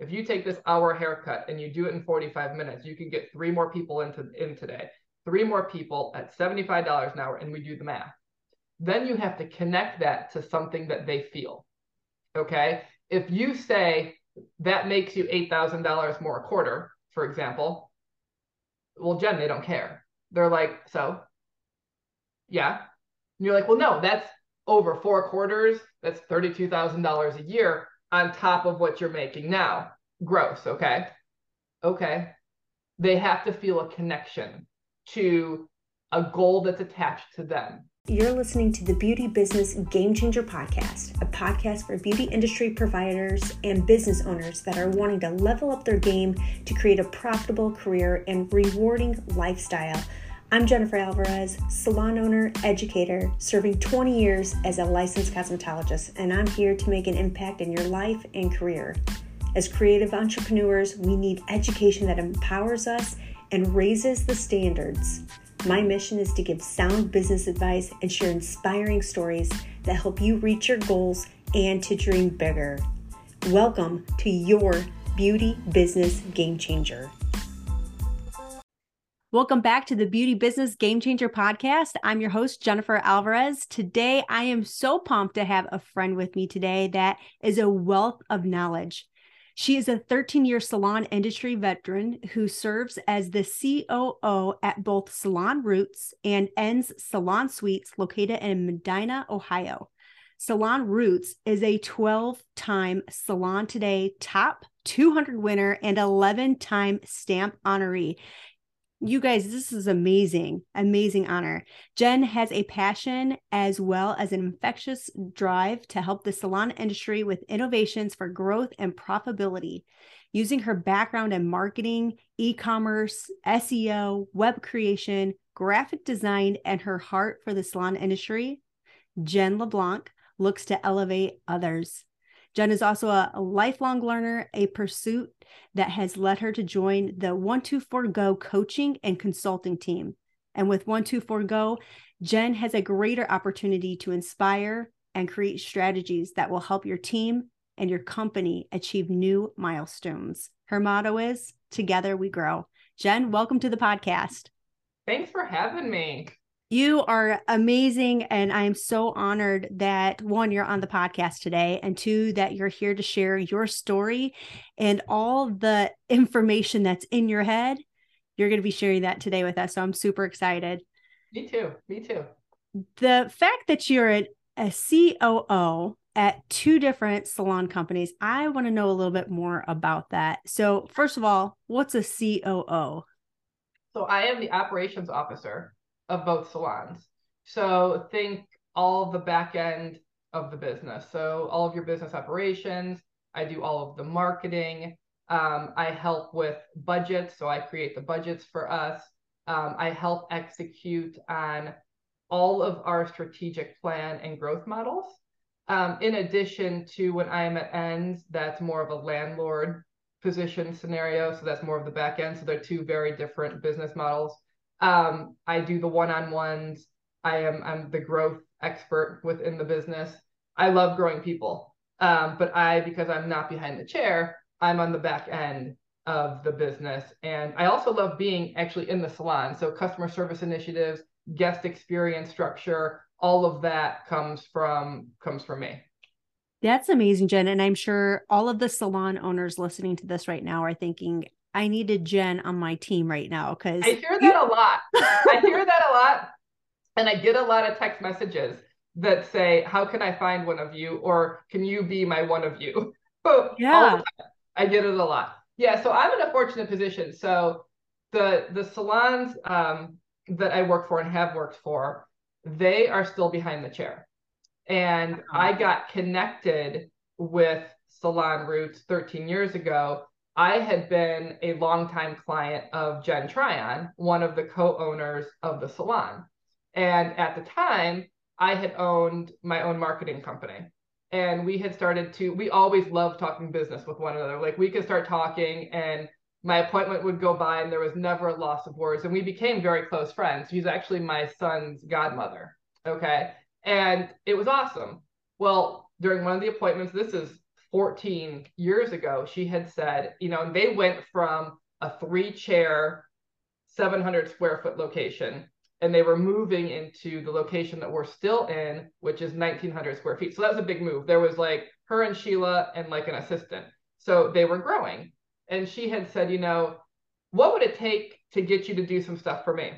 if you take this hour haircut and you do it in 45 minutes, you can get three more people into in today, three more people at $75 an hour, and we do the math. Then you have to connect that to something that they feel. Okay. If you say that makes you $8,000 more a quarter, for example, well, Jen, they don't care. They're like, so, yeah. And you're like, well, no, that's over four quarters. That's $32,000 a year on top of what you're making now. Gross. Okay. Okay. They have to feel a connection to a goal that's attached to them. You're listening to the Beauty Business Game Changer podcast, a podcast for beauty industry providers and business owners that are wanting to level up their game to create a profitable career and rewarding lifestyle. I'm Jennifer Alvarez, salon owner, educator, serving 20 years as a licensed cosmetologist, and I'm here to make an impact in your life and career. As creative entrepreneurs, we need education that empowers us and raises the standards. My mission is to give sound business advice and share inspiring stories that help you reach your goals and to dream bigger. Welcome to your beauty business game changer. Welcome back to the Beauty Business Game Changer podcast. I'm your host, Jennifer Alvarez. Today, I am so pumped to have a friend with me today that is a wealth of knowledge. She is a 13 year salon industry veteran who serves as the COO at both Salon Rootz and Endz Salon Suites located in Medina, Ohio. Salon Rootz is a 12 time Salon Today top 200 winner and 11 time stamp honoree you guys, this is amazing, amazing honor. Jen has a passion as well as an infectious drive to help the salon industry with innovations for growth and profitability. Using her background in marketing, e commerce, SEO, web creation, graphic design, and her heart for the salon industry, Jen LeBlanc looks to elevate others. Jen is also a, a, lifelong learner, a pursuit that has led her to join the 124 Go coaching and consulting team. And with 124 Go, Jen has a greater opportunity to inspire and create strategies that will help your team and your company achieve new milestones. Her motto is Together We Grow. Jen, welcome to the podcast. Thanks for having me. You are amazing. And I am so honored that one, you're on the podcast today, and two, that you're here to share your story and all the information that's in your head. You're going to be sharing that today with us. So I'm super excited. Me too. Me too. The fact that you're a, a COO at two different salon companies, I want to know a little bit more about that. So, first of all, what's a COO? So, I am the operations officer of both salons. So think all the back end of the business. So all of your business operations. I do all of the marketing. Um, I help with budgets. So I create the budgets for us. Um, I help execute on all of our strategic plan and growth models. Um, in addition to when I am at ends, that's more of a landlord position scenario. So that's more of the back end. So they're two very different business models. Um, I do the one-on-ones. I am I'm the growth expert within the business. I love growing people. Um, but I, because I'm not behind the chair, I'm on the back end of the business. And I also love being actually in the salon. So customer service initiatives, guest experience structure, all of that comes from comes from me. That's amazing, Jen. And I'm sure all of the salon owners listening to this right now are thinking, I needed Jen on my team right now because I hear that a lot. I hear that a lot. And I get a lot of text messages that say, How can I find one of you? Or can you be my one of you? yeah. I get it a lot. Yeah. So I'm in a fortunate position. So the the salons um, that I work for and have worked for, they are still behind the chair. And. I got connected with Salon Rootz 13 years ago I had been a longtime client of Jen Tryon, one of the co-owners of the salon. And at the time, I had owned my own marketing company. And we had started to, we always loved talking business with one another. Like we could start talking and my appointment would go by and there was never a loss of words. And we became very close friends. She's actually my son's godmother. Okay. And it was awesome. Well, during one of the appointments, this is 14 years ago, she had said, you know, and they went from a three chair, 700 square foot location, and they were moving into the location that we're still in, which is 1900 square feet. So that was a big move. There was like her and Sheila and like an assistant. So they were growing. And she had said, you know, what would it take to get you to do some stuff for me?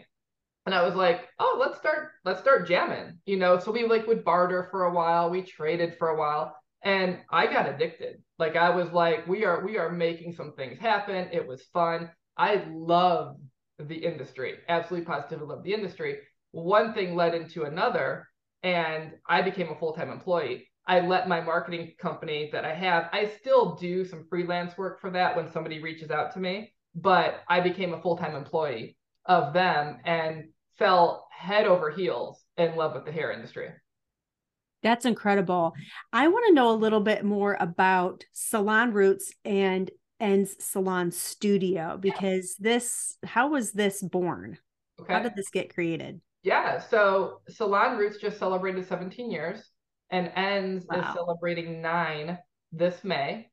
And I was like, oh, let's start, let's start jamming, you know. So we like would barter for a while, we traded for a while, and I got addicted. Like I was like, we are, we are making some things happen. It was fun. I love the industry, absolutely positively love the industry. One thing led into another, and I became a full-time employee. I let my marketing company that I have, I still do some freelance work for that when somebody reaches out to me, but I became a full-time employee of them and fell head over heels in love with the hair industry. That's incredible. I want to know a little bit more about Salon Rootz and Endz Salon Studio because this, how was this born? Okay. How did this get created? Yeah. So Salon Rootz just celebrated 17 years and Endz wow. is celebrating nine this May.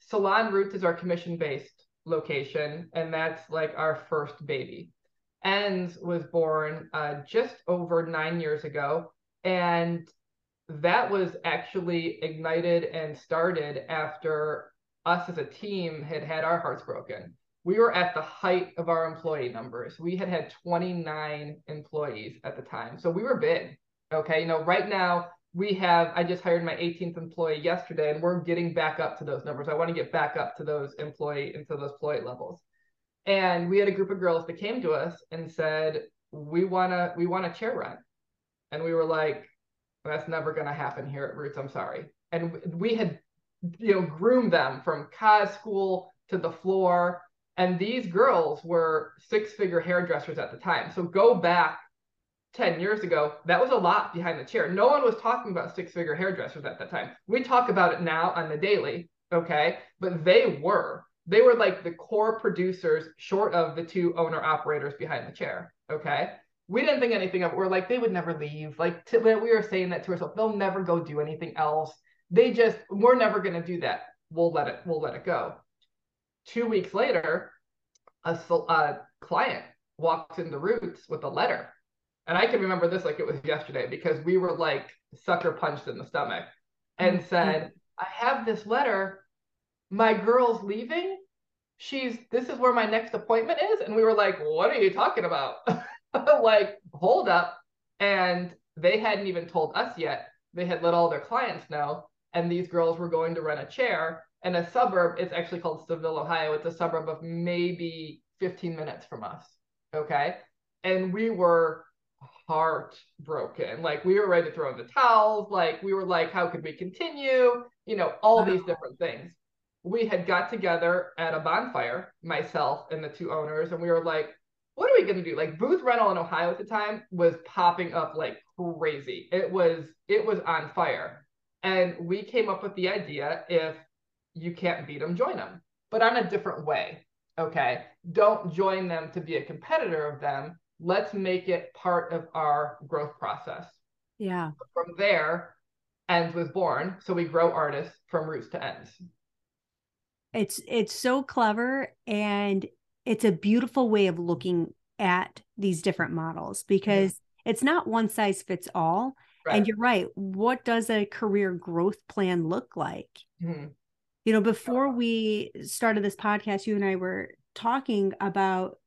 Salon Rootz is our commission based location, and that's like our first baby. Endz was born uh, just over nine years ago, and that was actually ignited and started after us as a team had had our hearts broken. We were at the height of our employee numbers. We had had 29 employees at the time. So we were big. Okay. You know, right now we have, I just hired my 18th employee yesterday and we're getting back up to those numbers. I want to get back up to those employee, into those employee levels. And we had a group of girls that came to us and said, we want to, we want a chair rent. And we were like, that's never going to happen here at Rootz. I'm sorry. And we had, you know, groomed them from cos school to the floor. And these girls were six figure hairdressers at the time. So go back 10 years ago, that was a lot behind the chair. No one was talking about six figure hairdressers at that time. We talk about it now on the daily, okay? But they were they were like the core producers short of the two owner operators behind the chair okay we didn't think anything of it we're like they would never leave like to, we were saying that to ourselves they'll never go do anything else they just we're never going to do that we'll let it we'll let it go two weeks later a, a client walks in the roots with a letter and i can remember this like it was yesterday because we were like sucker punched in the stomach and mm-hmm. said i have this letter my girl's leaving. She's this is where my next appointment is. And we were like, what are you talking about? like, hold up. And they hadn't even told us yet. They had let all their clients know. And these girls were going to rent a chair in a suburb. It's actually called Seville, Ohio. It's a suburb of maybe 15 minutes from us. Okay. And we were heartbroken. Like we were ready to throw in the towels. Like we were like, how could we continue? You know, all these different things we had got together at a bonfire, myself and the two owners, and we were like, what are we going to do? Like booth rental in Ohio at the time was popping up like crazy. It was it was on fire. And we came up with the idea if you can't beat them, join them, but on a different way. Okay. Don't join them to be a competitor of them. Let's make it part of our growth process. Yeah. From there, Endz was born. So we grow artists from roots to ends it's it's so clever and it's a beautiful way of looking at these different models because yeah. it's not one size fits all right. and you're right what does a career growth plan look like mm-hmm. you know before we started this podcast you and i were talking about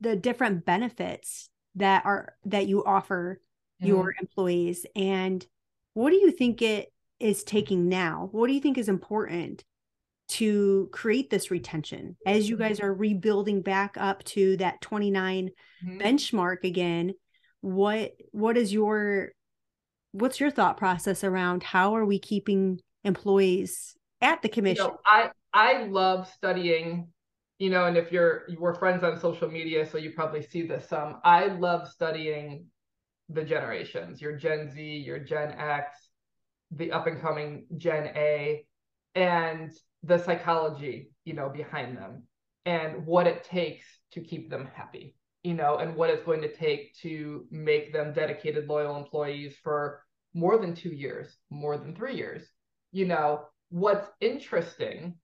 the different benefits that are that you offer mm-hmm. your employees and what do you think it is taking now what do you think is important to create this retention as you guys mm-hmm. are rebuilding back up to that 29 mm-hmm. benchmark again what what is your what's your thought process around how are we keeping employees at the commission you know, i i love studying you know and if you're we're friends on social media so you probably see this some i love studying the generations your gen z your gen x the up and coming gen a and the psychology, you know, behind them and what it takes to keep them happy, you know, and what it's going to take to make them dedicated, loyal employees for more than two years, more than three years. You know, what's interesting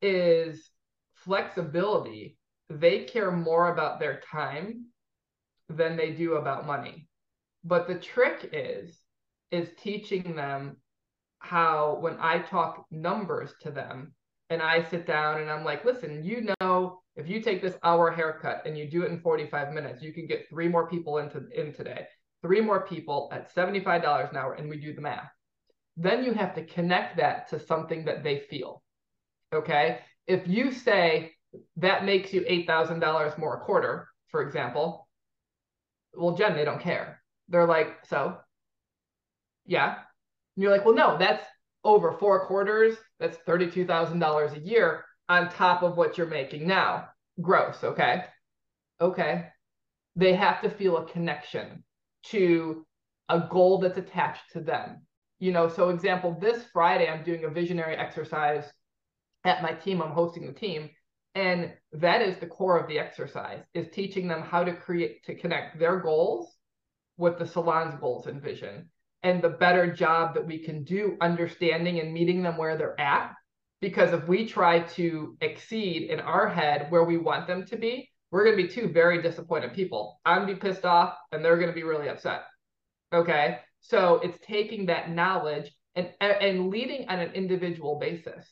is flexibility. They care more about their time than they do about money. But the trick is is teaching them how when I talk numbers to them and I sit down and I'm like, listen, you know, if you take this hour haircut and you do it in 45 minutes, you can get three more people into in today, three more people at $75 an hour, and we do the math. Then you have to connect that to something that they feel. Okay. If you say that makes you $8,000 more a quarter, for example, well, Jen, they don't care. They're like, so, yeah. And you're like, well, no, that's over four quarters. That's $32,000 a year on top of what you're making now. Gross. Okay. Okay. They have to feel a connection to a goal that's attached to them. You know, so example, this Friday, I'm doing a visionary exercise at my team. I'm hosting the team. And that is the core of the exercise is teaching them how to create to connect their goals with the salon's goals and vision and the better job that we can do understanding and meeting them where they're at. Because if we try to exceed in our head where we want them to be, we're going to be two very disappointed people. I'm going to be pissed off and they're going to be really upset. Okay. So it's taking that knowledge and, and leading on an individual basis.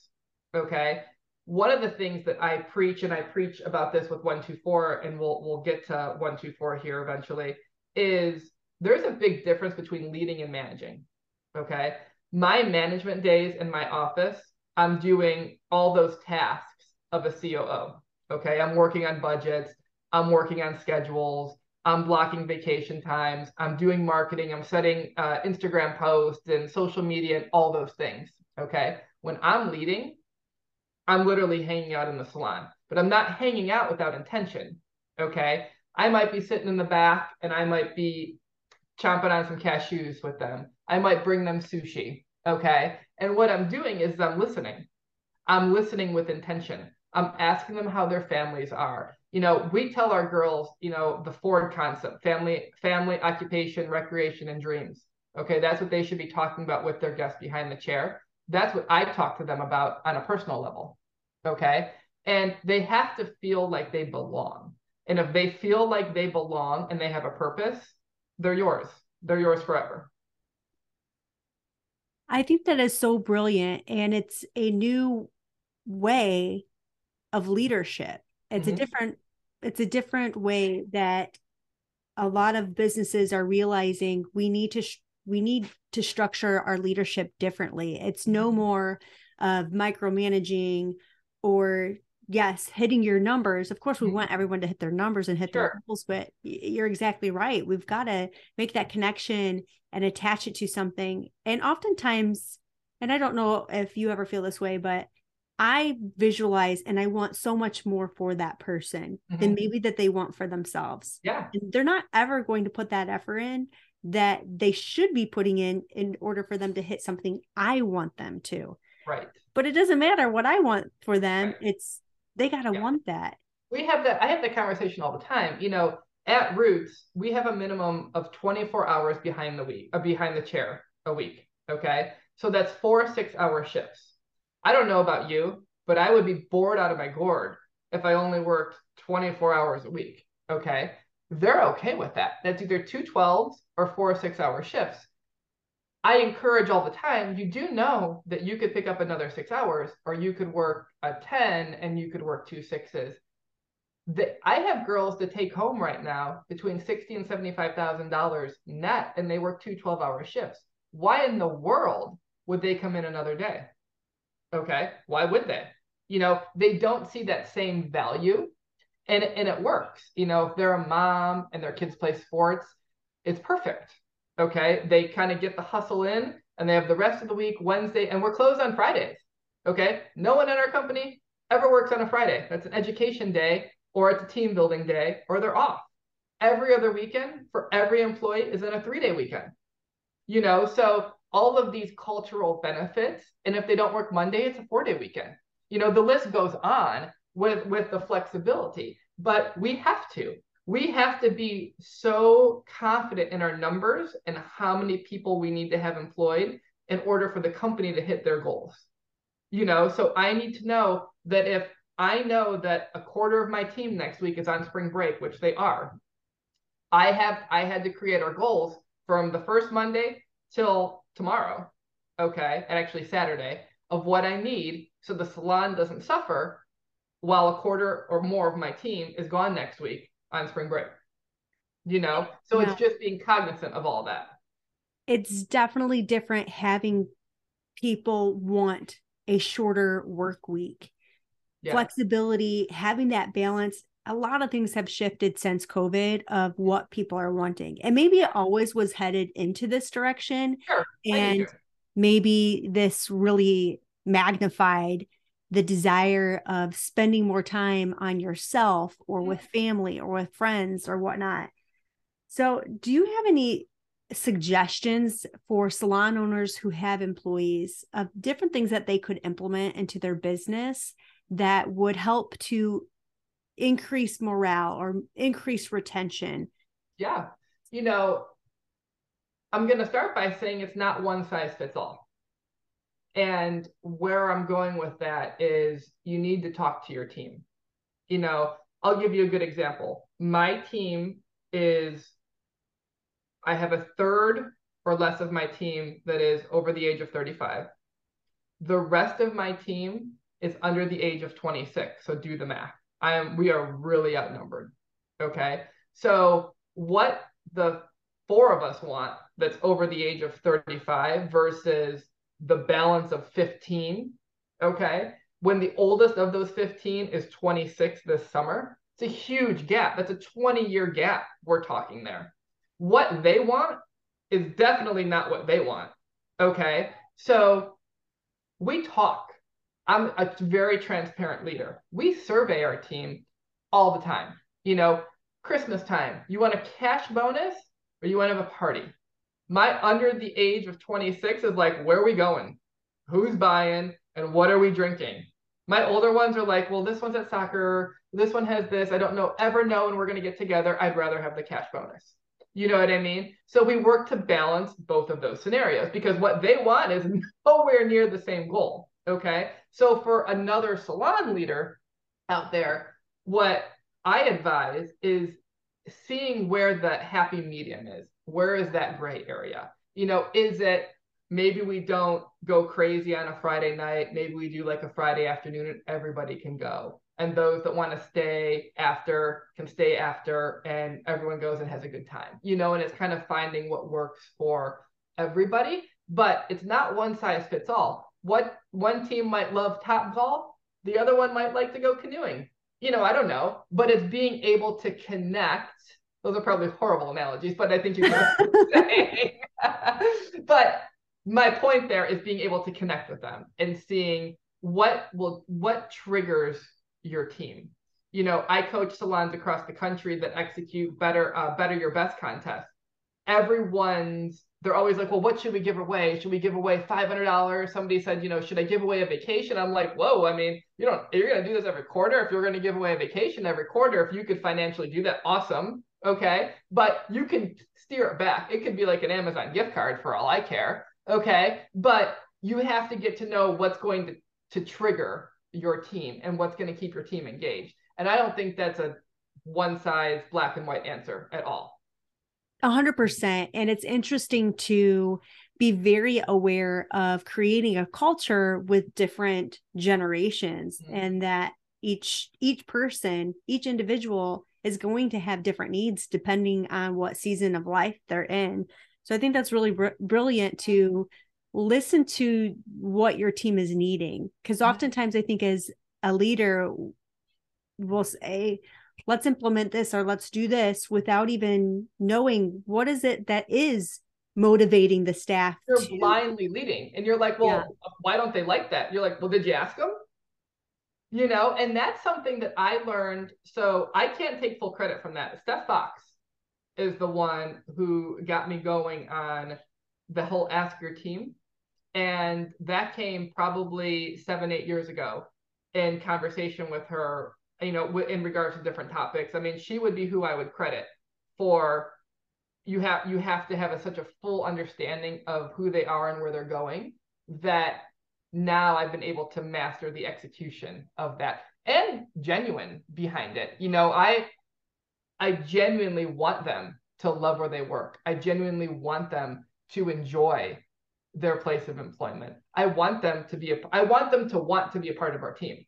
Okay. One of the things that I preach, and I preach about this with 124, and we'll we'll get to 124 here eventually, is there's a big difference between leading and managing. Okay. My management days in my office, I'm doing all those tasks of a COO. Okay. I'm working on budgets, I'm working on schedules, I'm blocking vacation times, I'm doing marketing, I'm setting uh, Instagram posts and social media and all those things. Okay. When I'm leading, I'm literally hanging out in the salon, but I'm not hanging out without intention. Okay. I might be sitting in the back and I might be chomping on some cashews with them. I might bring them sushi. Okay. And what I'm doing is I'm listening. I'm listening with intention. I'm asking them how their families are. You know, we tell our girls, you know, the Ford concept, family, family, occupation, recreation, and dreams. Okay, that's what they should be talking about with their guests behind the chair. That's what I talk to them about on a personal level. Okay. And they have to feel like they belong. And if they feel like they belong and they have a purpose, they're yours. They're yours forever. I think that is so brilliant. And it's a new way of leadership. It's mm-hmm. a different, it's a different way that a lot of businesses are realizing we need to sh- we need to structure our leadership differently. It's no mm-hmm. more of micromanaging or yes, hitting your numbers. Of course, we mm-hmm. want everyone to hit their numbers and hit sure. their goals, but you're exactly right. We've got to make that connection and attach it to something. And oftentimes, and I don't know if you ever feel this way, but I visualize and I want so much more for that person mm-hmm. than maybe that they want for themselves. Yeah. And they're not ever going to put that effort in that they should be putting in in order for them to hit something I want them to. Right. But it doesn't matter what I want for them. Right. It's they gotta yeah. want that. We have that. I have that conversation all the time. You know, at Rootz, we have a minimum of 24 hours behind the week, uh, behind the chair a week. Okay, so that's four six-hour shifts. I don't know about you, but I would be bored out of my gourd if I only worked 24 hours a week. Okay, they're okay with that. That's either two 12s or four six-hour shifts. I encourage all the time, you do know that you could pick up another six hours, or you could work a 10 and you could work two sixes. The, I have girls that take home right now between sixty and seventy-five thousand dollars net, and they work two 12-hour shifts. Why in the world would they come in another day? Okay, why would they? You know, they don't see that same value, and and it works. You know, if they're a mom and their kids play sports, it's perfect Okay. They kind of get the hustle in and they have the rest of the week, Wednesday, and we're closed on Fridays. Okay. No one in our company ever works on a Friday. That's an education day or it's a team building day or they're off. Every other weekend for every employee is in a three day weekend. You know, so all of these cultural benefits. And if they don't work Monday, it's a four day weekend. You know, the list goes on with with the flexibility, but we have to we have to be so confident in our numbers and how many people we need to have employed in order for the company to hit their goals. You know, so I need to know that if I know that a quarter of my team next week is on spring break, which they are, I have I had to create our goals from the first Monday till tomorrow, okay, and actually Saturday of what I need so the salon doesn't suffer while a quarter or more of my team is gone next week on spring break. You know, so yeah. it's just being cognizant of all that. It's definitely different having people want a shorter work week. Yeah. Flexibility, having that balance. A lot of things have shifted since COVID of what people are wanting. And maybe it always was headed into this direction. Sure. And maybe this really magnified the desire of spending more time on yourself or with family or with friends or whatnot. So, do you have any suggestions for salon owners who have employees of different things that they could implement into their business that would help to increase morale or increase retention? Yeah. You know, I'm going to start by saying it's not one size fits all. And where I'm going with that is you need to talk to your team. You know, I'll give you a good example. My team is, I have a third or less of my team that is over the age of 35. The rest of my team is under the age of 26. So do the math. I am, we are really outnumbered. Okay. So what the four of us want that's over the age of 35 versus the balance of 15. Okay. When the oldest of those 15 is 26 this summer, it's a huge gap. That's a 20 year gap we're talking there. What they want is definitely not what they want. Okay. So we talk. I'm a very transparent leader. We survey our team all the time. You know, Christmas time, you want a cash bonus or you want to have a party? My under the age of 26 is like, where are we going? Who's buying? And what are we drinking? My older ones are like, well, this one's at soccer. This one has this. I don't know, ever know when we're going to get together. I'd rather have the cash bonus. You know what I mean? So we work to balance both of those scenarios because what they want is nowhere near the same goal. Okay. So for another salon leader out there, what I advise is seeing where the happy medium is where is that gray area? You know, is it maybe we don't go crazy on a Friday night? Maybe we do like a Friday afternoon and everybody can go. And those that want to stay after can stay after, and everyone goes and has a good time, you know, and it's kind of finding what works for everybody, but it's not one size fits all. What one team might love top golf, the other one might like to go canoeing. You know, I don't know, but it's being able to connect those are probably horrible analogies, but I think you know what I'm saying. but my point there is being able to connect with them and seeing what will what triggers your team. You know, I coach salons across the country that execute better uh, better your best contests. Everyone's they're always like, well, what should we give away? Should we give away five hundred dollars? Somebody said, you know, should I give away a vacation? I'm like, whoa, I mean, you know, you're gonna do this every quarter. If you're gonna give away a vacation every quarter, if you could financially do that, awesome okay? But you can steer it back. It could be like an Amazon gift card for all I care, okay? But you have to get to know what's going to, to trigger your team and what's going to keep your team engaged. And I don't think that's a one size black and white answer at all. A hundred percent. And it's interesting to be very aware of creating a culture with different generations mm-hmm. and that each each person each individual is going to have different needs depending on what season of life they're in. So I think that's really br- brilliant to listen to what your team is needing because oftentimes I think as a leader we'll say let's implement this or let's do this without even knowing what is it that is motivating the staff you're to... blindly leading and you're like well yeah. why don't they like that you're like well did you ask them you know, and that's something that I learned. So I can't take full credit from that. Steph Fox is the one who got me going on the whole Ask Your Team. And that came probably seven, eight years ago in conversation with her, you know, in regards to different topics. I mean, she would be who I would credit for you have you have to have a, such a full understanding of who they are and where they're going that now I've been able to master the execution of that and genuine behind it. You know, I I genuinely want them to love where they work. I genuinely want them to enjoy their place of employment. I want them to be a I want them to want to be a part of our team.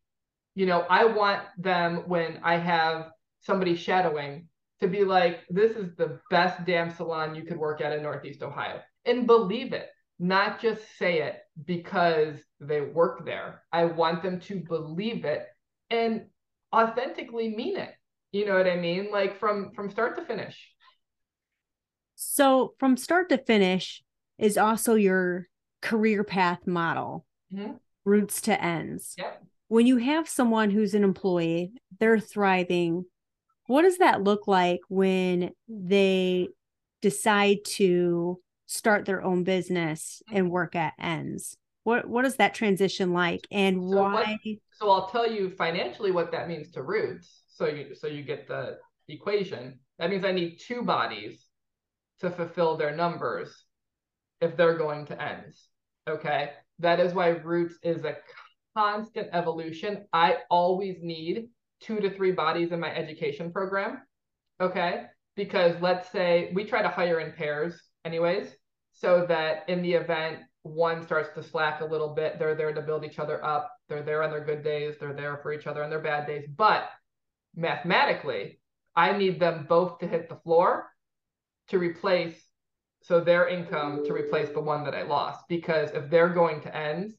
You know, I want them when I have somebody shadowing to be like, this is the best damn salon you could work at in Northeast Ohio and believe it, not just say it because they work there. I want them to believe it and authentically mean it. You know what I mean? Like from from start to finish. So from start to finish is also your career path model. Mm-hmm. Roots to ends. Yep. When you have someone who's an employee, they're thriving. What does that look like when they decide to start their own business and mm-hmm. work at ends? What what is that transition like and so why? What, so I'll tell you financially what that means to Rootz. So you so you get the equation. That means I need two bodies to fulfill their numbers if they're going to ends. Okay. That is why Rootz is a constant evolution. I always need two to three bodies in my education program. Okay. Because let's say we try to hire in pairs, anyways so that in the event one starts to slack a little bit, they're there to build each other up. They're there on their good days, they're there for each other on their bad days. But mathematically, I need them both to hit the floor to replace so their income to replace the one that I lost. Because if they're going to end,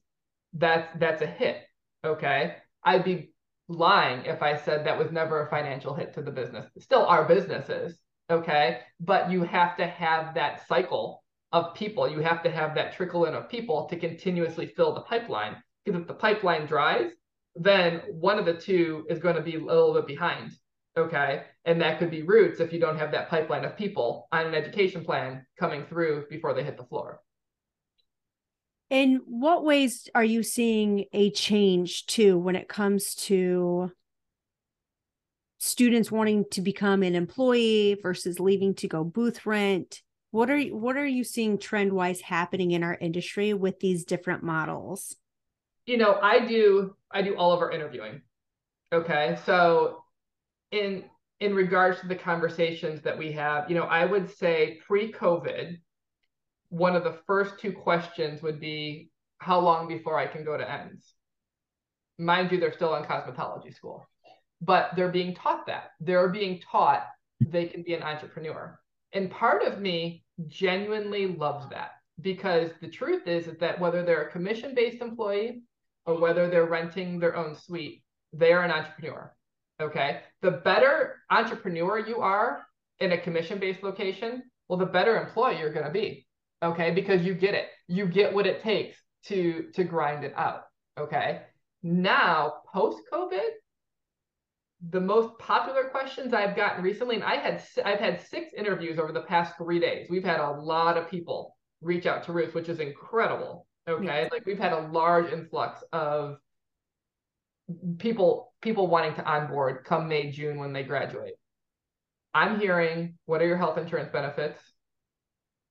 that's that's a hit. Okay. I'd be lying if I said that was never a financial hit to the business. Still our businesses. Okay. But you have to have that cycle of people. You have to have that trickle in of people to continuously fill the pipeline. Because if the pipeline dries, then one of the two is going to be a little bit behind. Okay. And that could be roots if you don't have that pipeline of people on an education plan coming through before they hit the floor. In what ways are you seeing a change too when it comes to students wanting to become an employee versus leaving to go booth rent? What are you, what are you seeing trend wise happening in our industry with these different models? You know i do i do all of our interviewing. Okay so in in regards to the conversations that we have you know i would say pre-covid one of the first two questions would be how long before i can go to ends mind you they're still in cosmetology school but they're being taught that. They're being taught they can be an entrepreneur and part of me genuinely loves that because the truth is, is that whether they're a commission based employee or whether they're renting their own suite, they are an entrepreneur. Okay. The better entrepreneur you are in a commission based location, well, the better employee you're going to be. Okay. Because you get it. You get what it takes to to grind it out. Okay. Now, post COVID, the most popular questions I've gotten recently, and I had I've had six interviews over the past three days. We've had a lot of people reach out to Ruth, which is incredible. Okay, yes. like we've had a large influx of people people wanting to onboard come May June when they graduate. I'm hearing, what are your health insurance benefits?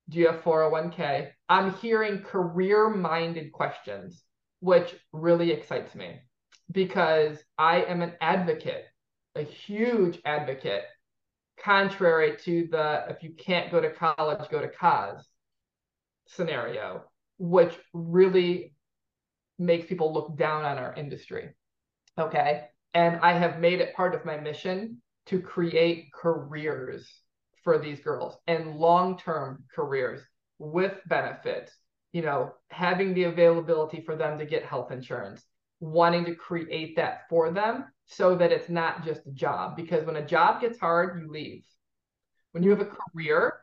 Do you have 401k? I'm hearing career minded questions, which really excites me because I am an advocate a huge advocate, contrary to the if you can't go to college, go to cause scenario, which really makes people look down on our industry. Okay. And I have made it part of my mission to create careers for these girls and long term careers with benefits, you know, having the availability for them to get health insurance, wanting to create that for them so that it's not just a job. Because when a job gets hard, you leave. When you have a career,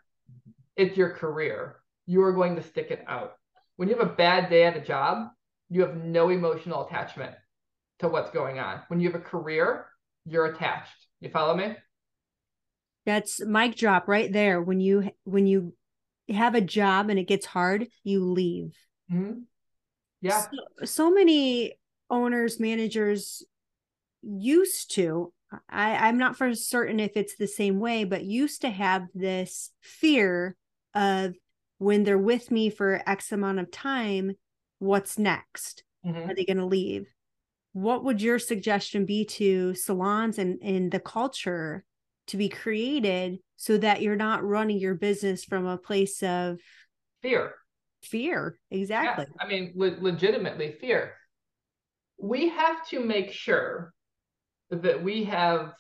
it's your career. You are going to stick it out. When you have a bad day at a job, you have no emotional attachment to what's going on. When you have a career, you're attached. You follow me? That's mic drop right there. When you when you have a job and it gets hard, you leave. Mm-hmm. Yeah. So, so many owners, managers used to, I, I'm not for certain if it's the same way, but used to have this fear of when they're with me for X amount of time, what's next? mm-hmm. are they going to leave? What would your suggestion be to salons and, and the culture to be created so that you're not running your business from a place of fear? Fear, exactly. Yeah, I mean, le- legitimately fear. We have to make sure that we have,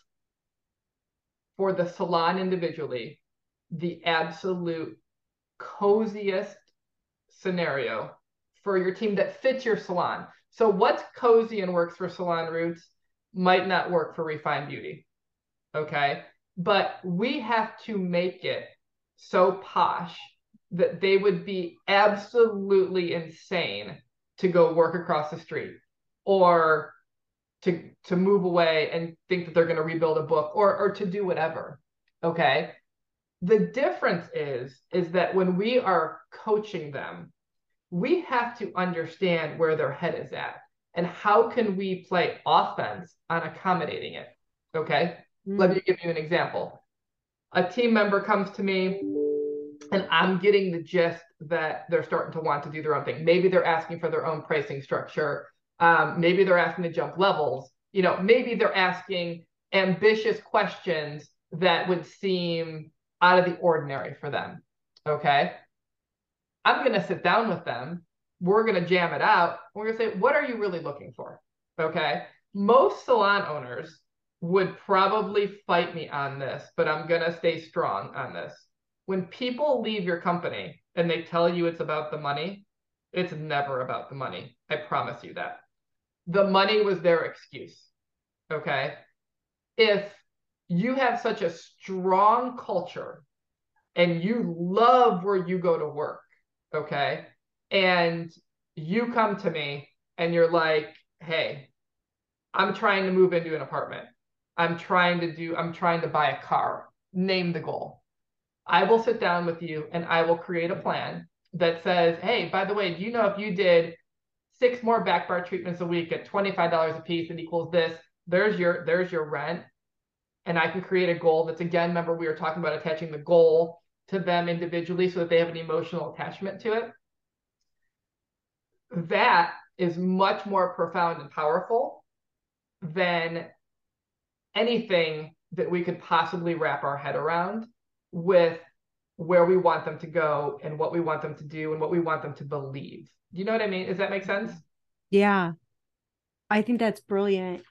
for the salon individually, the absolute coziest scenario for your team that fits your salon. So what's cozy and works for salon roots might not work for refined beauty. Okay. But we have to make it so posh that they would be absolutely insane to go work across the street or to to move away and think that they're going to rebuild a book or or to do whatever okay? The difference is is that when we are coaching them we have to understand where their head is at and how can we play offense on accommodating it okay? Mm-hmm. let me give you an example. A team member comes to me and i'm getting the gist that they're starting to want to do their own thing. Maybe they're asking for their own pricing structure um, maybe they're asking to jump levels you know maybe they're asking ambitious questions that would seem out of the ordinary for them. Okay. I'm going to sit down with them. We're going to jam it out. We're going to say, what are you really looking for? Okay. Most salon owners would probably fight me on this, but I'm going to stay strong on this. When people leave your company and they tell you it's about the money, it's never about the money. I promise you that. The money was their excuse. Okay. If you have such a strong culture and you love where you go to work, okay? And you come to me and you're like, hey, I'm trying to move into an apartment. I'm trying to do, I'm trying to buy a car. Name the goal. I will sit down with you and I will create a plan that says, hey, by the way, do you know if you did six more back bar treatments a week at $25 a piece, it equals this. There's your there's your rent and I can create a goal that's again, remember we were talking about attaching the goal to them individually so that they have an emotional attachment to it. That is much more profound and powerful than anything that we could possibly wrap our head around with where we want them to go and what we want them to do and what we want them to believe. Do you know what I mean? Does that make sense? Yeah. I think that's brilliant.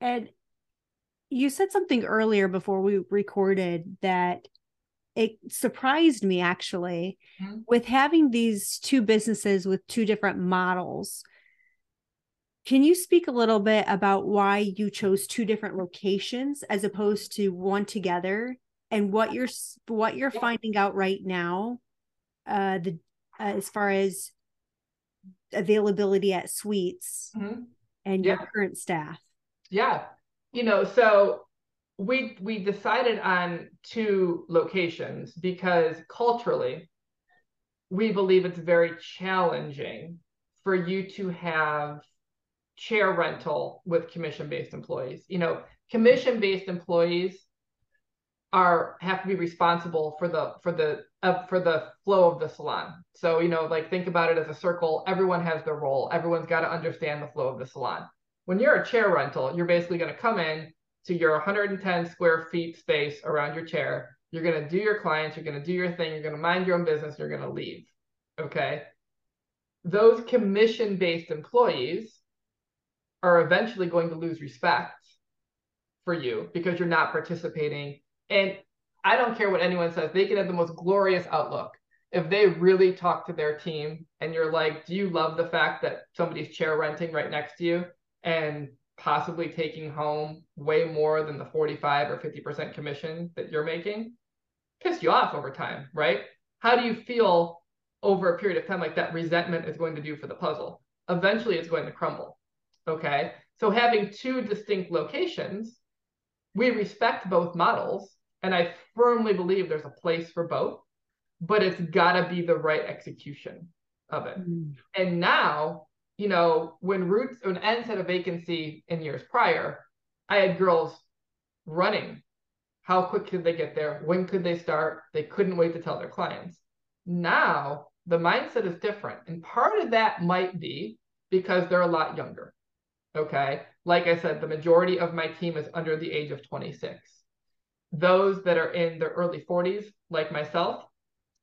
And you said something earlier before we recorded that it surprised me actually mm-hmm. with having these two businesses with two different models. Can you speak a little bit about why you chose two different locations as opposed to one together and what you're what you're finding out right now uh the uh, as far as availability at suites mm-hmm. and yeah. your current staff? Yeah you know, so we we decided on two locations because culturally we believe it's very challenging for you to have chair rental with commission based employees. You know, commission based employees are have to be responsible for the for the uh, for the flow of the salon. So, you know, like think about it as a circle, everyone has their role. Everyone's got to understand the flow of the salon when you're a chair rental, you're basically going to come in to your 110 square feet space around your chair. You're going to do your clients, you're going to do your thing, you're going to mind your own business, you're going to leave. Okay. Those commission based employees are eventually going to lose respect for you because you're not participating. And I don't care what anyone says, they can have the most glorious outlook. If they really talk to their team and you're like, do you love the fact that somebody's chair renting right next to you? and possibly taking home way more than the 45 or 50% commission that you're making piss you off over time, right? How do you feel over a period of time like that resentment is going to do for the puzzle? Eventually it's going to crumble. Okay. So having two distinct locations, we respect both models. And I firmly believe there's a place for both, but it's got to be the right execution of it. Mm. And now you know, when Rootz, when Endz had a vacancy in years prior, I had girls running. How quick could they get there? When could they start? They couldn't wait to tell their clients. Now the mindset is different. And part of that might be because they're a lot younger. Okay. Like I said, the majority of my team is under the age of 26. Those that are in their early 40s, like myself,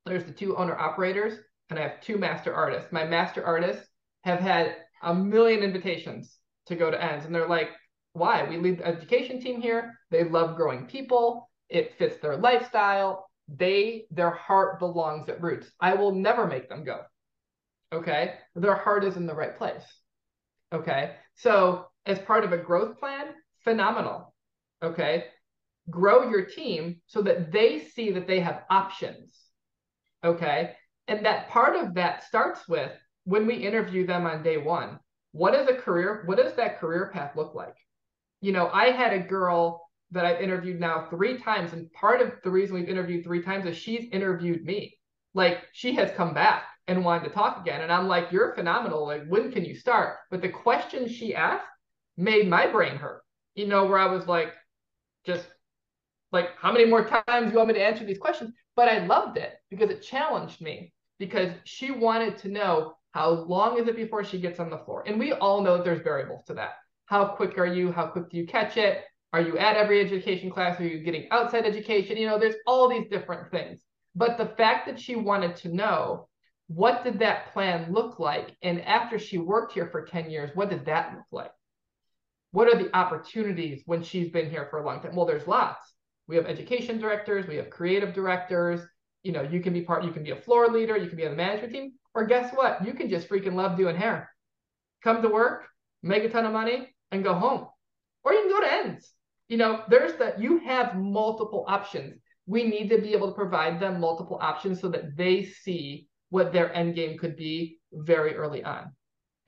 there's the two owner operators, and I have two master artists. My master artists have had a million invitations to go to Endz, and they're like, why? We lead the education team here. They love growing people. It fits their lifestyle. They, their heart belongs at Rootz. I will never make them go. Okay. Their heart is in the right place. Okay. So, as part of a growth plan, phenomenal. Okay. Grow your team so that they see that they have options. Okay. And that part of that starts with when we interview them on day one, what is a career? What does that career path look like? You know, I had a girl that I've interviewed now three times, and part of the reason we've interviewed three times is she's interviewed me. Like she has come back and wanted to talk again, and I'm like, "You're phenomenal. Like, when can you start?" But the questions she asked made my brain hurt. You know, where I was like, just like, how many more times do you want me to answer these questions? But I loved it because it challenged me because she wanted to know how long is it before she gets on the floor? And we all know there's variables to that. How quick are you? How quick do you catch it? Are you at every education class? Are you getting outside education? You know, there's all these different things. But the fact that she wanted to know what did that plan look like? And after she worked here for 10 years, what did that look like? What are the opportunities when she's been here for a long time? Well, there's lots. We have education directors, we have creative directors. You know, you can be part, you can be a floor leader, you can be on the management team, or guess what? You can just freaking love doing hair. Come to work, make a ton of money, and go home. Or you can go to Endz. You know, there's that you have multiple options. We need to be able to provide them multiple options so that they see what their end game could be very early on.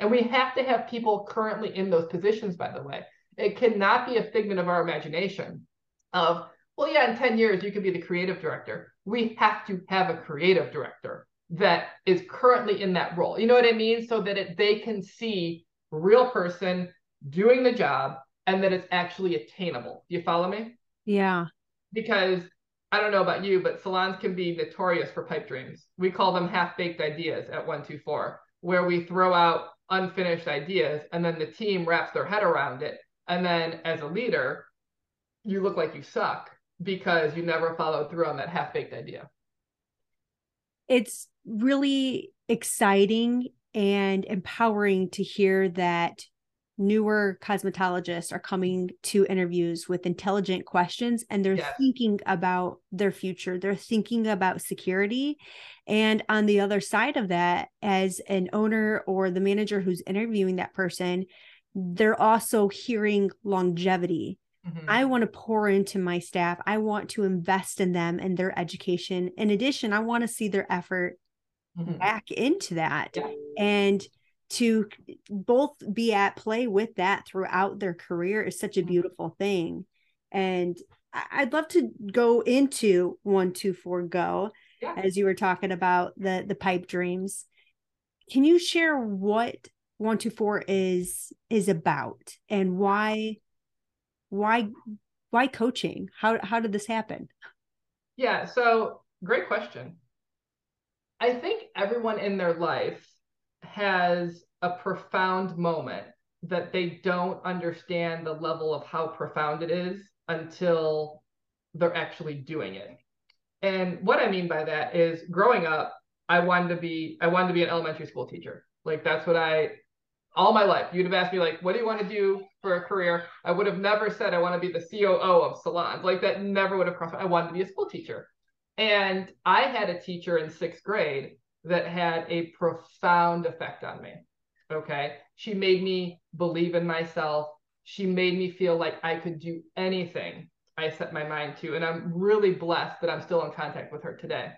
And we have to have people currently in those positions, by the way. It cannot be a figment of our imagination of, well, yeah, in 10 years, you could be the creative director. We have to have a creative director that is currently in that role. You know what I mean? So that it, they can see real person doing the job and that it's actually attainable. Do you follow me? Yeah. Because I don't know about you, but salons can be notorious for pipe dreams. We call them half baked ideas at 124, where we throw out unfinished ideas and then the team wraps their head around it. And then as a leader, you look like you suck because you never followed through on that half baked idea. It's really exciting and empowering to hear that newer cosmetologists are coming to interviews with intelligent questions and they're yes. thinking about their future they're thinking about security and on the other side of that as an owner or the manager who's interviewing that person they're also hearing longevity mm-hmm. i want to pour into my staff i want to invest in them and their education in addition i want to see their effort mm-hmm. back into that yeah. and to both be at play with that throughout their career is such a mm-hmm. beautiful thing. And I'd love to go into one, two, four, go yeah. as you were talking about the the pipe dreams. Can you share what one, two, four is is about and why why why coaching? How how did this happen? Yeah, so great question. I think everyone in their life has a profound moment that they don't understand the level of how profound it is until they're actually doing it. And what I mean by that is growing up, I wanted to be I wanted to be an elementary school teacher. Like that's what I all my life. You'd have asked me like, what do you want to do for a career? I would have never said I want to be the COO of salons. Like that never would have crossed. I wanted to be a school teacher. And I had a teacher in sixth grade that had a profound effect on me. Okay. She made me believe in myself. She made me feel like I could do anything I set my mind to. And I'm really blessed that I'm still in contact with her today.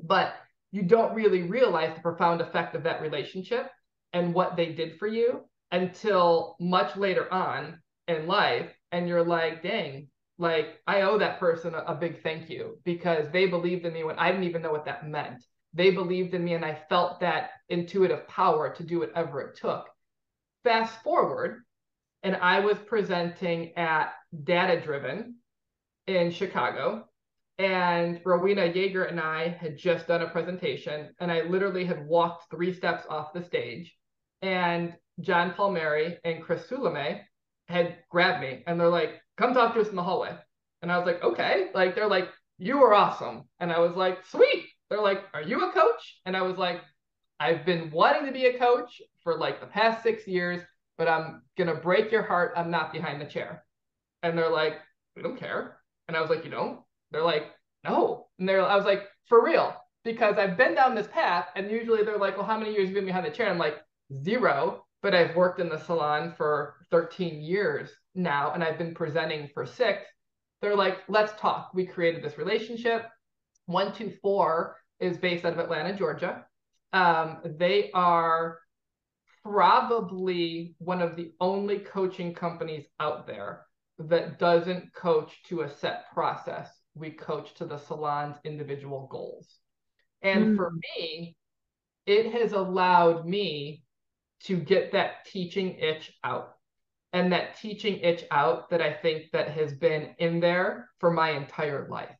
But you don't really realize the profound effect of that relationship and what they did for you until much later on in life. And you're like, dang, like I owe that person a, a big thank you because they believed in me when I didn't even know what that meant they believed in me and I felt that intuitive power to do whatever it took. Fast forward, and I was presenting at Data Driven in Chicago. And Rowena Yeager and I had just done a presentation, and I literally had walked three steps off the stage. And John Palmieri and Chris Sulame had grabbed me and they're like, come talk to us in the hallway. And I was like, okay. Like, they're like, you are awesome. And I was like, sweet. They're like, are you a coach? And I was like, I've been wanting to be a coach for like the past six years, but I'm going to break your heart. I'm not behind the chair. And they're like, we don't care. And I was like, you don't? They're like, no. And they're, I was like, for real, because I've been down this path. And usually they're like, well, how many years have you been behind the chair? I'm like, zero. But I've worked in the salon for 13 years now, and I've been presenting for six. They're like, let's talk. We created this relationship. 124 is based out of Atlanta, Georgia. Um, they are probably one of the only coaching companies out there that doesn't coach to a set process. We coach to the salon's individual goals. And mm. for me, it has allowed me to get that teaching itch out. And that teaching itch out that I think that has been in there for my entire life.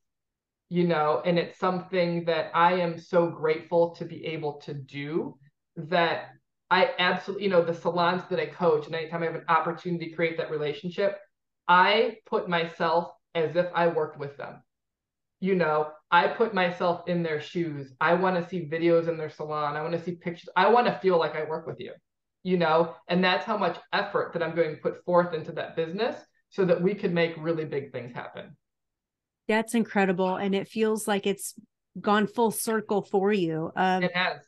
You know, and it's something that I am so grateful to be able to do that I absolutely, you know, the salons that I coach, and anytime I have an opportunity to create that relationship, I put myself as if I worked with them. You know, I put myself in their shoes. I want to see videos in their salon. I want to see pictures. I want to feel like I work with you, you know, and that's how much effort that I'm going to put forth into that business so that we can make really big things happen. That's incredible. And it feels like it's gone full circle for you. Um, it has.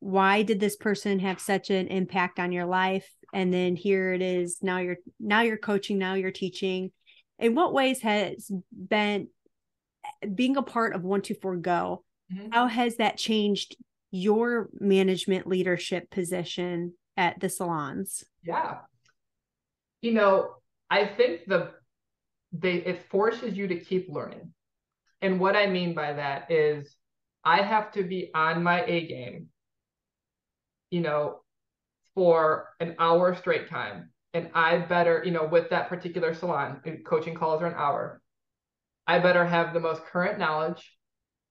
Why did this person have such an impact on your life? and then here it is now you're now you're coaching now you're teaching in what ways has been being a part of 124 go mm-hmm. how has that changed your management leadership position at the salons yeah you know i think the they it forces you to keep learning and what i mean by that is i have to be on my a game you know for an hour straight time and I better, you know, with that particular salon, coaching calls are an hour. I better have the most current knowledge.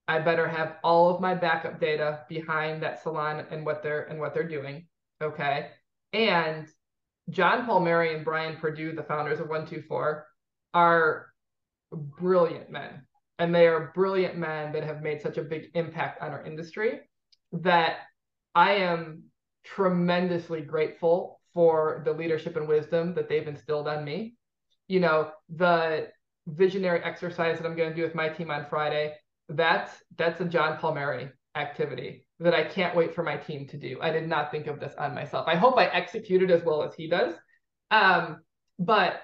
I better have all of my backup data behind that salon and what they're and what they're doing. Okay. And John Palmieri and Brian Perdue, the founders of 124, are brilliant men. And they are brilliant men that have made such a big impact on our industry that I am tremendously grateful for the leadership and wisdom that they've instilled on me. You know, the visionary exercise that I'm going to do with my team on Friday, that's that's a John Palmieri activity that I can't wait for my team to do. I did not think of this on myself. I hope I executed as well as he does. Um, but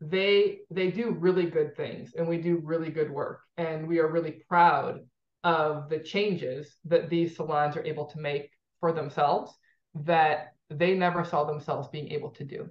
they they do really good things and we do really good work and we are really proud of the changes that these salons are able to make for themselves that they never saw themselves being able to do.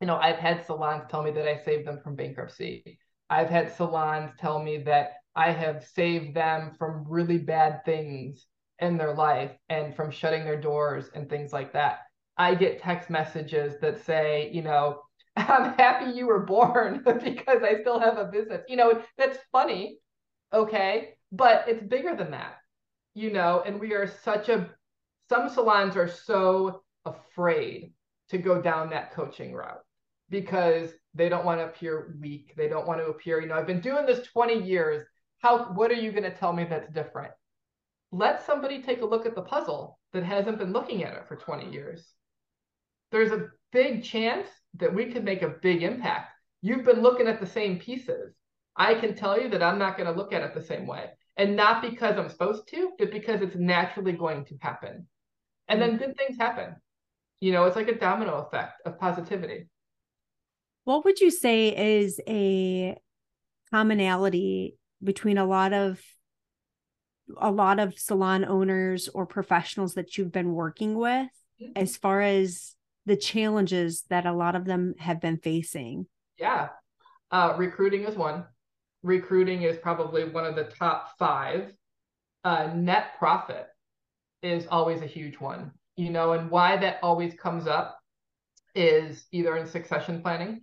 You know, I've had salons tell me that I saved them from bankruptcy. I've had salons tell me that I have saved them from really bad things in their life and from shutting their doors and things like that. I get text messages that say, you know, I'm happy you were born because I still have a business. You know, that's funny, okay? But it's bigger than that, you know, and we are such a some salons are so afraid to go down that coaching route because they don't want to appear weak. They don't want to appear, you know, I've been doing this 20 years. How what are you going to tell me that's different? Let somebody take a look at the puzzle that hasn't been looking at it for 20 years. There's a big chance that we could make a big impact. You've been looking at the same pieces. I can tell you that I'm not going to look at it the same way. And not because I'm supposed to, but because it's naturally going to happen and then hmm. good things happen you know it's like a domino effect of positivity what would you say is a commonality between a lot of a lot of salon owners or professionals that you've been working with mm-hmm. as far as the challenges that a lot of them have been facing yeah uh, recruiting is one recruiting is probably one of the top five uh, net profit is always a huge one, you know, and why that always comes up is either in succession planning.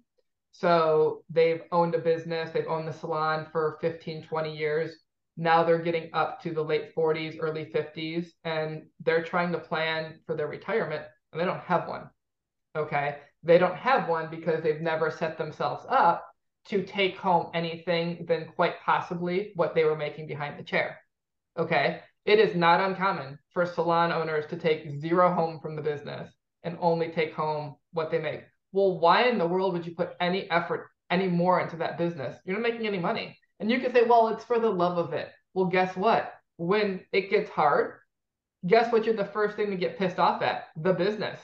So they've owned a business, they've owned the salon for 15, 20 years. Now they're getting up to the late 40s, early 50s, and they're trying to plan for their retirement and they don't have one. Okay. They don't have one because they've never set themselves up to take home anything than quite possibly what they were making behind the chair. Okay. It is not uncommon for salon owners to take zero home from the business and only take home what they make. Well, why in the world would you put any effort any more into that business? You're not making any money. And you could say, well, it's for the love of it. Well, guess what? When it gets hard, guess what you're the first thing to get pissed off at? The business.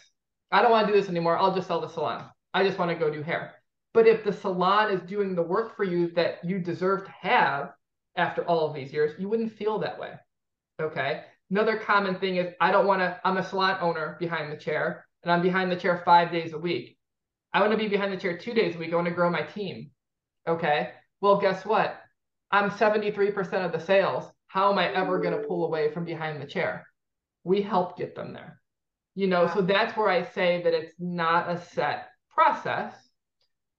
I don't want to do this anymore. I'll just sell the salon. I just want to go do hair. But if the salon is doing the work for you that you deserve to have after all of these years, you wouldn't feel that way. Okay. Another common thing is I don't want to, I'm a salon owner behind the chair and I'm behind the chair five days a week. I want to be behind the chair two days a week. I want to grow my team. Okay. Well, guess what? I'm 73% of the sales. How am I ever going to pull away from behind the chair? We help get them there. You know, so that's where I say that it's not a set process.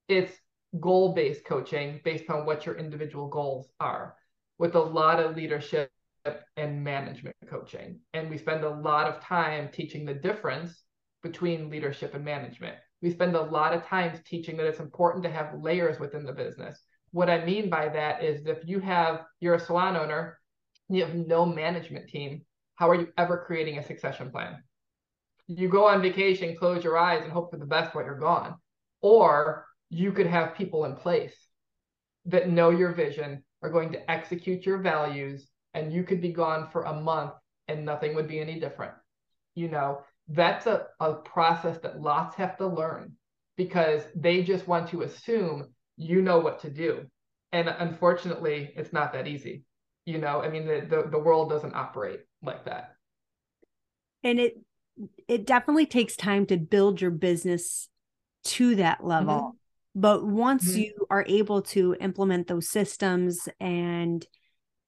It's goal based coaching based on what your individual goals are with a lot of leadership and management coaching. And we spend a lot of time teaching the difference between leadership and management. We spend a lot of times teaching that it's important to have layers within the business. What I mean by that is if you have, you're a salon owner, you have no management team, how are you ever creating a succession plan? You go on vacation, close your eyes, and hope for the best while you're gone. Or you could have people in place that know your vision, are going to execute your values, and you could be gone for a month and nothing would be any different. You know, that's a, a process that lots have to learn because they just want to assume you know what to do. And unfortunately, it's not that easy. You know, I mean, the, the, the world doesn't operate like that. And it it definitely takes time to build your business to that level. Mm-hmm. But once mm-hmm. you are able to implement those systems and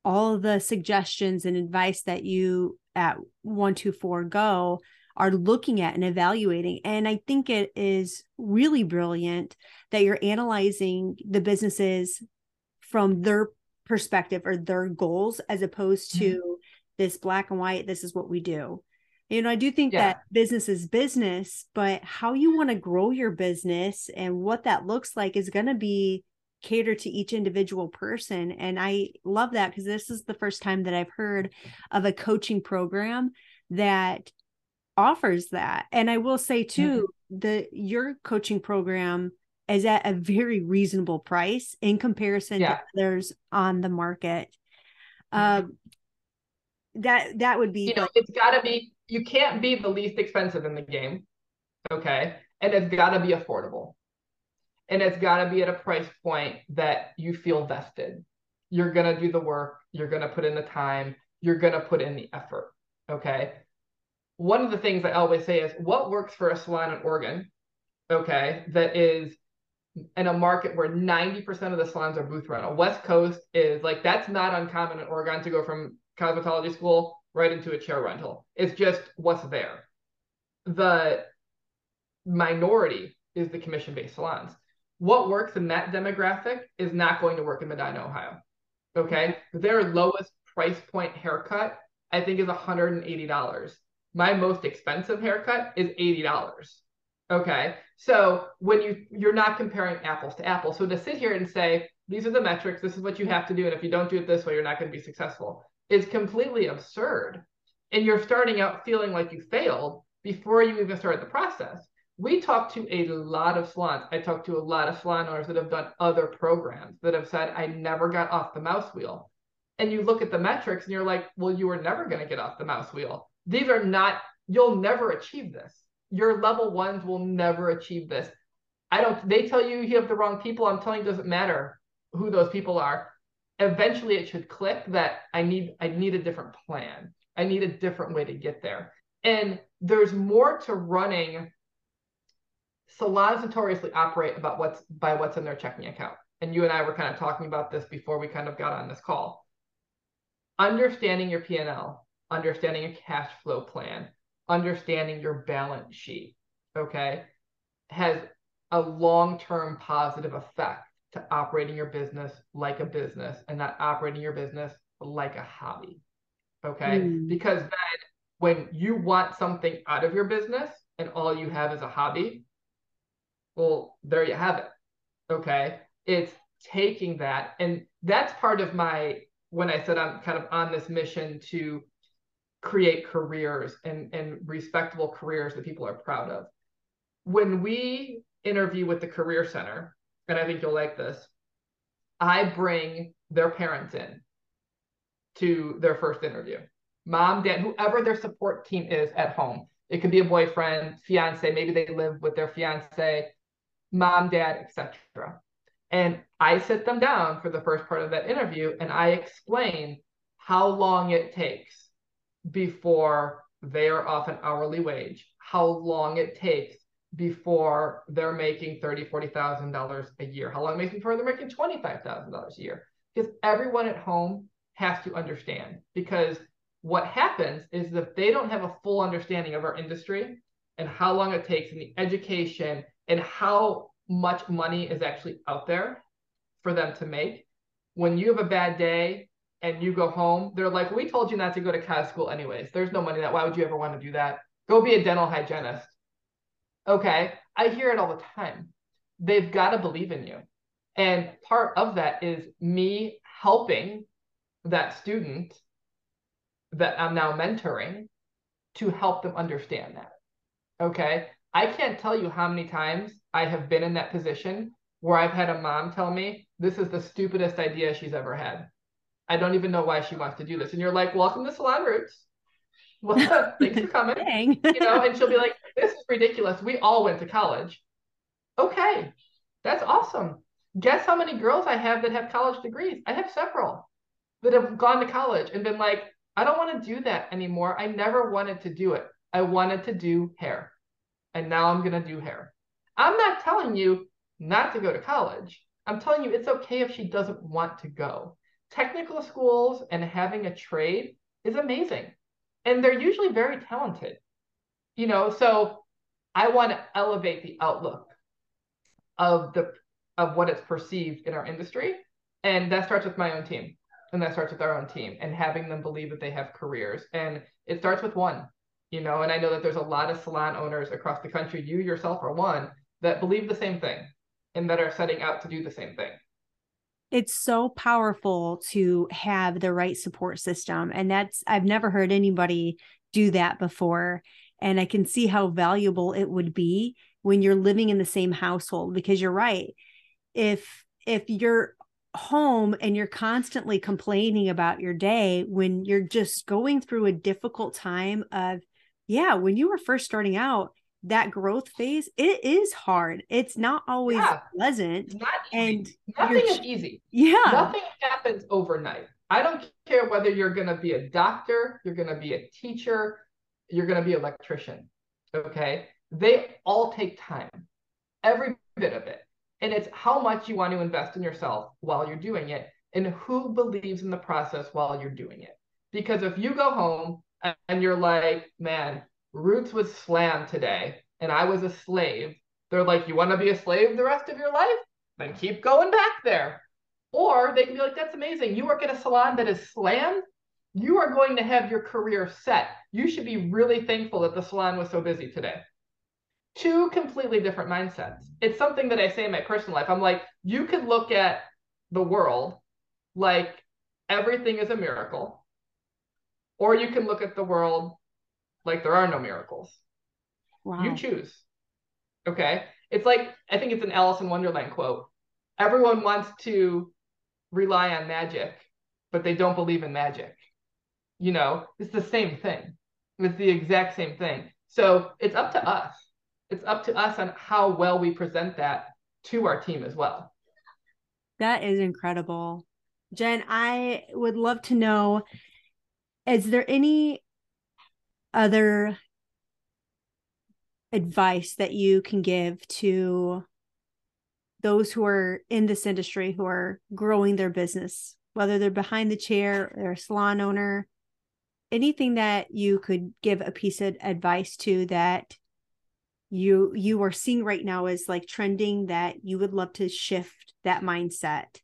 all the suggestions and advice that you at 124 go are looking at and evaluating. And I think it is really brilliant that you're analyzing the businesses from their perspective or their goals as opposed to mm-hmm. this black and white, this is what we do. You know, I do think yeah. that business is business, but how you want to grow your business and what that looks like is going to be catered to each individual person. And I love that because this is the first time that I've heard of a coaching program that offers that. And I will say too, mm-hmm. the your coaching program is at a very reasonable price in comparison yeah. to others on the market. Mm-hmm. Um, that that would be you know it's got to be you can't be the least expensive in the game okay and it's got to be affordable and it's got to be at a price point that you feel vested you're going to do the work you're going to put in the time you're going to put in the effort okay one of the things I always say is what works for a salon in Oregon, okay, that is in a market where 90% of the salons are booth rental. West Coast is like that's not uncommon in Oregon to go from cosmetology school right into a chair rental. It's just what's there. The minority is the commission based salons. What works in that demographic is not going to work in Medina, Ohio. Okay. Their lowest price point haircut, I think, is $180 my most expensive haircut is $80. Okay. So when you you're not comparing apples to apples. So to sit here and say, these are the metrics, this is what you have to do, and if you don't do it this way, you're not going to be successful, is completely absurd. And you're starting out feeling like you failed before you even started the process. We talk to a lot of salons. I talk to a lot of salon owners that have done other programs that have said, I never got off the mouse wheel. And you look at the metrics and you're like, well, you were never going to get off the mouse wheel these are not, you'll never achieve this. Your level ones will never achieve this. I don't, they tell you you have the wrong people. I'm telling you, it doesn't matter who those people are. Eventually it should click that I need, I need a different plan. I need a different way to get there. And there's more to running salons notoriously operate about what's by what's in their checking account. And you and I were kind of talking about this before we kind of got on this call. Understanding your P&L understanding a cash flow plan, understanding your balance sheet, okay, has a long term positive effect to operating your business like a business and not operating your business like a hobby. Okay. Mm. Because then when you want something out of your business and all you have is a hobby, Well, there you have it. Okay. It's taking that. And that's part of my, when I said I'm kind of on this mission to create careers and, and respectable careers that people are proud of. When we interview with the Career Center, and I think you'll like this, I bring their parents in to their first interview. Mom, dad, whoever their support team is at home. It could be a boyfriend, fiance, maybe they live with their fiance, mom, dad, etc. And I sit them down for the first part of that interview and I explain how long it takes before they are off an hourly wage, how long it takes before they're making $30,000, $40,000 a year, how long it makes before they're making $25,000 a year. Because everyone at home has to understand. Because what happens is if they don't have a full understanding of our industry and how long it takes and the education and how much money is actually out there for them to make, when you have a bad day and you go home, they're like, we told you not to go to COS school anyways. There's no money that. Why would you ever want to do that? Go be a dental hygienist. Okay. I hear it all the time. They've got to believe in you. And part of that is me helping that student that I'm now mentoring to help them understand that. Okay. I can't tell you how many times I have been in that position where I've had a mom tell me, this is the stupidest idea she's ever had. I don't even know why she wants to do this. And you're like, welcome to Salon Rootz. Well, thanks for coming. you know, and she'll be like, this is ridiculous. We all went to college. Okay, that's awesome. Guess how many girls I have that have college degrees? I have several that have gone to college and been like, I don't want to do that anymore. I never wanted to do it. I wanted to do hair. And now I'm going to do hair. I'm not telling you not to go to college. I'm telling you it's okay if she doesn't want to go. Technical schools and having a trade is amazing. And they're usually very talented. You know, so I want to elevate the outlook of the of what it's perceived in our industry. And that starts with my own team. And that starts with our own team and having them believe that they have careers. And it starts with one, you know, and I know that there's a lot of salon owners across the country, you yourself are one, that believe the same thing and that are setting out to do the same thing. It's so powerful to have the right support system. And that's, I've never heard anybody do that before. And I can see how valuable it would be when you're living in the same household because you're right. If, if you're home and you're constantly complaining about your day when you're just going through a difficult time of yeah when you were first starting out that growth phase it is hard. It's not always yeah. pleasant not and nothing is easy. Yeah. Nothing happens overnight. I don't care whether you're going to be a doctor you're going to be a teacher you're going to be an electrician okay? They all take time every bit of it. And it's how much you want to invest in yourself while you're doing it and who believes in the process while you're doing it. Because if you go home and you're like man Rootz was slammed today and I was a slave. They're like, you want to be a slave the rest of your life? Then keep going back there. Or they can be like, that's amazing. You work at a salon that is slammed. You are going to have your career set. You should be really thankful that the salon was so busy today. Two completely different mindsets. It's something that I say in my personal life. I'm like, you could look at the world like everything is a miracle, or you can look at the world like there are no miracles. Wow. You choose. Okay. It's like, I think it's an Alice in Wonderland quote. Everyone wants to rely on magic, but they don't believe in magic. You know, it's the same thing. It's the exact same thing. So it's up to us. It's up to us on how well we present that to our team as well. That is incredible. Jen, I would love to know is there any other advice that you can give to those who are in this industry who are growing their business, whether they're behind the chair or a salon owner, anything that you could give a piece of advice to that you you are seeing right now is like trending that you would love to shift that mindset?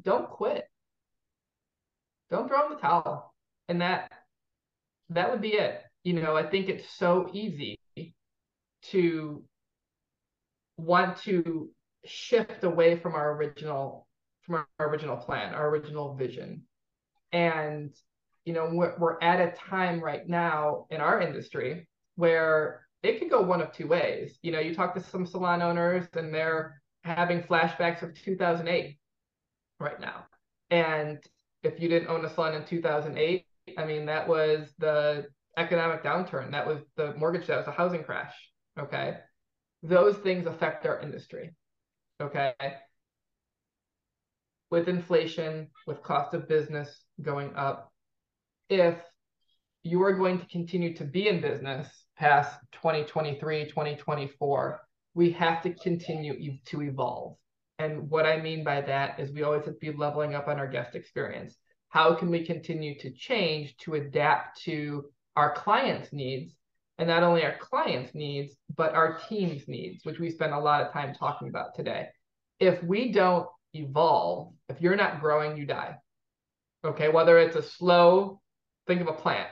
Don't quit. Don't throw in the towel. And that that would be it. You know, I think it's so easy to want to shift away from our original from our original plan, our original vision. And you know, we're, we're at a time right now in our industry where it could go one of two ways. You know, you talk to some salon owners and they're having flashbacks of 2008 right now. And if you didn't own a salon in 2008, I mean, that was the economic downturn. That was the mortgage, that was a housing crash. Okay. Those things affect our industry. Okay. With inflation, with cost of business going up, if you are going to continue to be in business past 2023, 2024, we have to continue to evolve. And what I mean by that is we always have to be leveling up on our guest experience. How can we continue to change to adapt to our clients' needs? And not only our clients' needs, but our team's needs, which we spend a lot of time talking about today. If we don't evolve, if you're not growing, you die. Okay, whether it's a slow, think of a plant.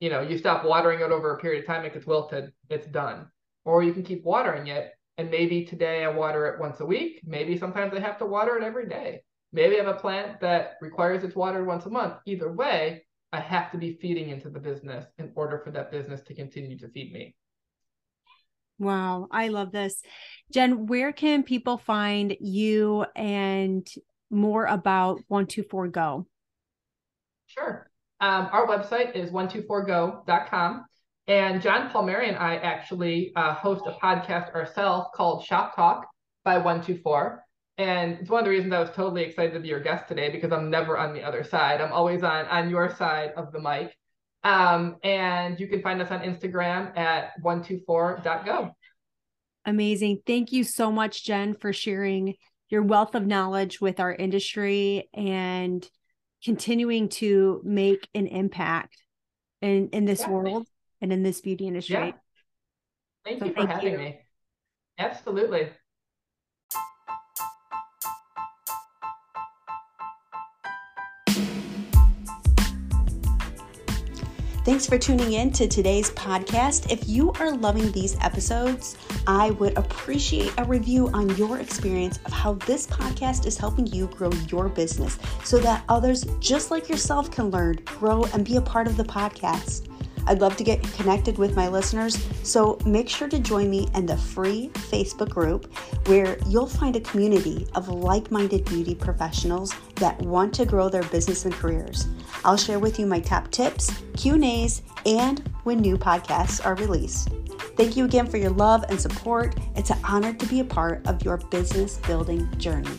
You know, you stop watering it over a period of time, it gets wilted, it's done. Or you can keep watering it and maybe today I water it once a week. Maybe sometimes I have to water it every day. Maybe I have a plant that requires it's watered once a month. Either way, I have to be feeding into the business in order for that business to continue to feed me. Wow, I love this. Jen, where can people find you and more about 124 Go? Sure. Um, our website is 124go.com. And John Palmieri and I actually uh, host a podcast ourselves called Shop Talk by 124. And it's one of the reasons I was totally excited to be your guest today because I'm never on the other side. I'm always on on your side of the mic. Um, and you can find us on Instagram at 124.go. Amazing. Thank you so much, Jen, for sharing your wealth of knowledge with our industry and continuing to make an impact in, in this yeah, world and in this beauty industry. Yeah. Thank so you for thank having you. me. Absolutely. Thanks for tuning in to today's podcast. If you are loving these episodes, I would appreciate a review on your experience of how this podcast is helping you grow your business so that others just like yourself can learn, grow, and be a part of the podcast. I'd love to get connected with my listeners, so make sure to join me in the free Facebook group where you'll find a community of like minded beauty professionals that want to grow their business and careers. I'll share with you my top tips, Q&As, and when new podcasts are released. Thank you again for your love and support. It's an honor to be a part of your business building journey.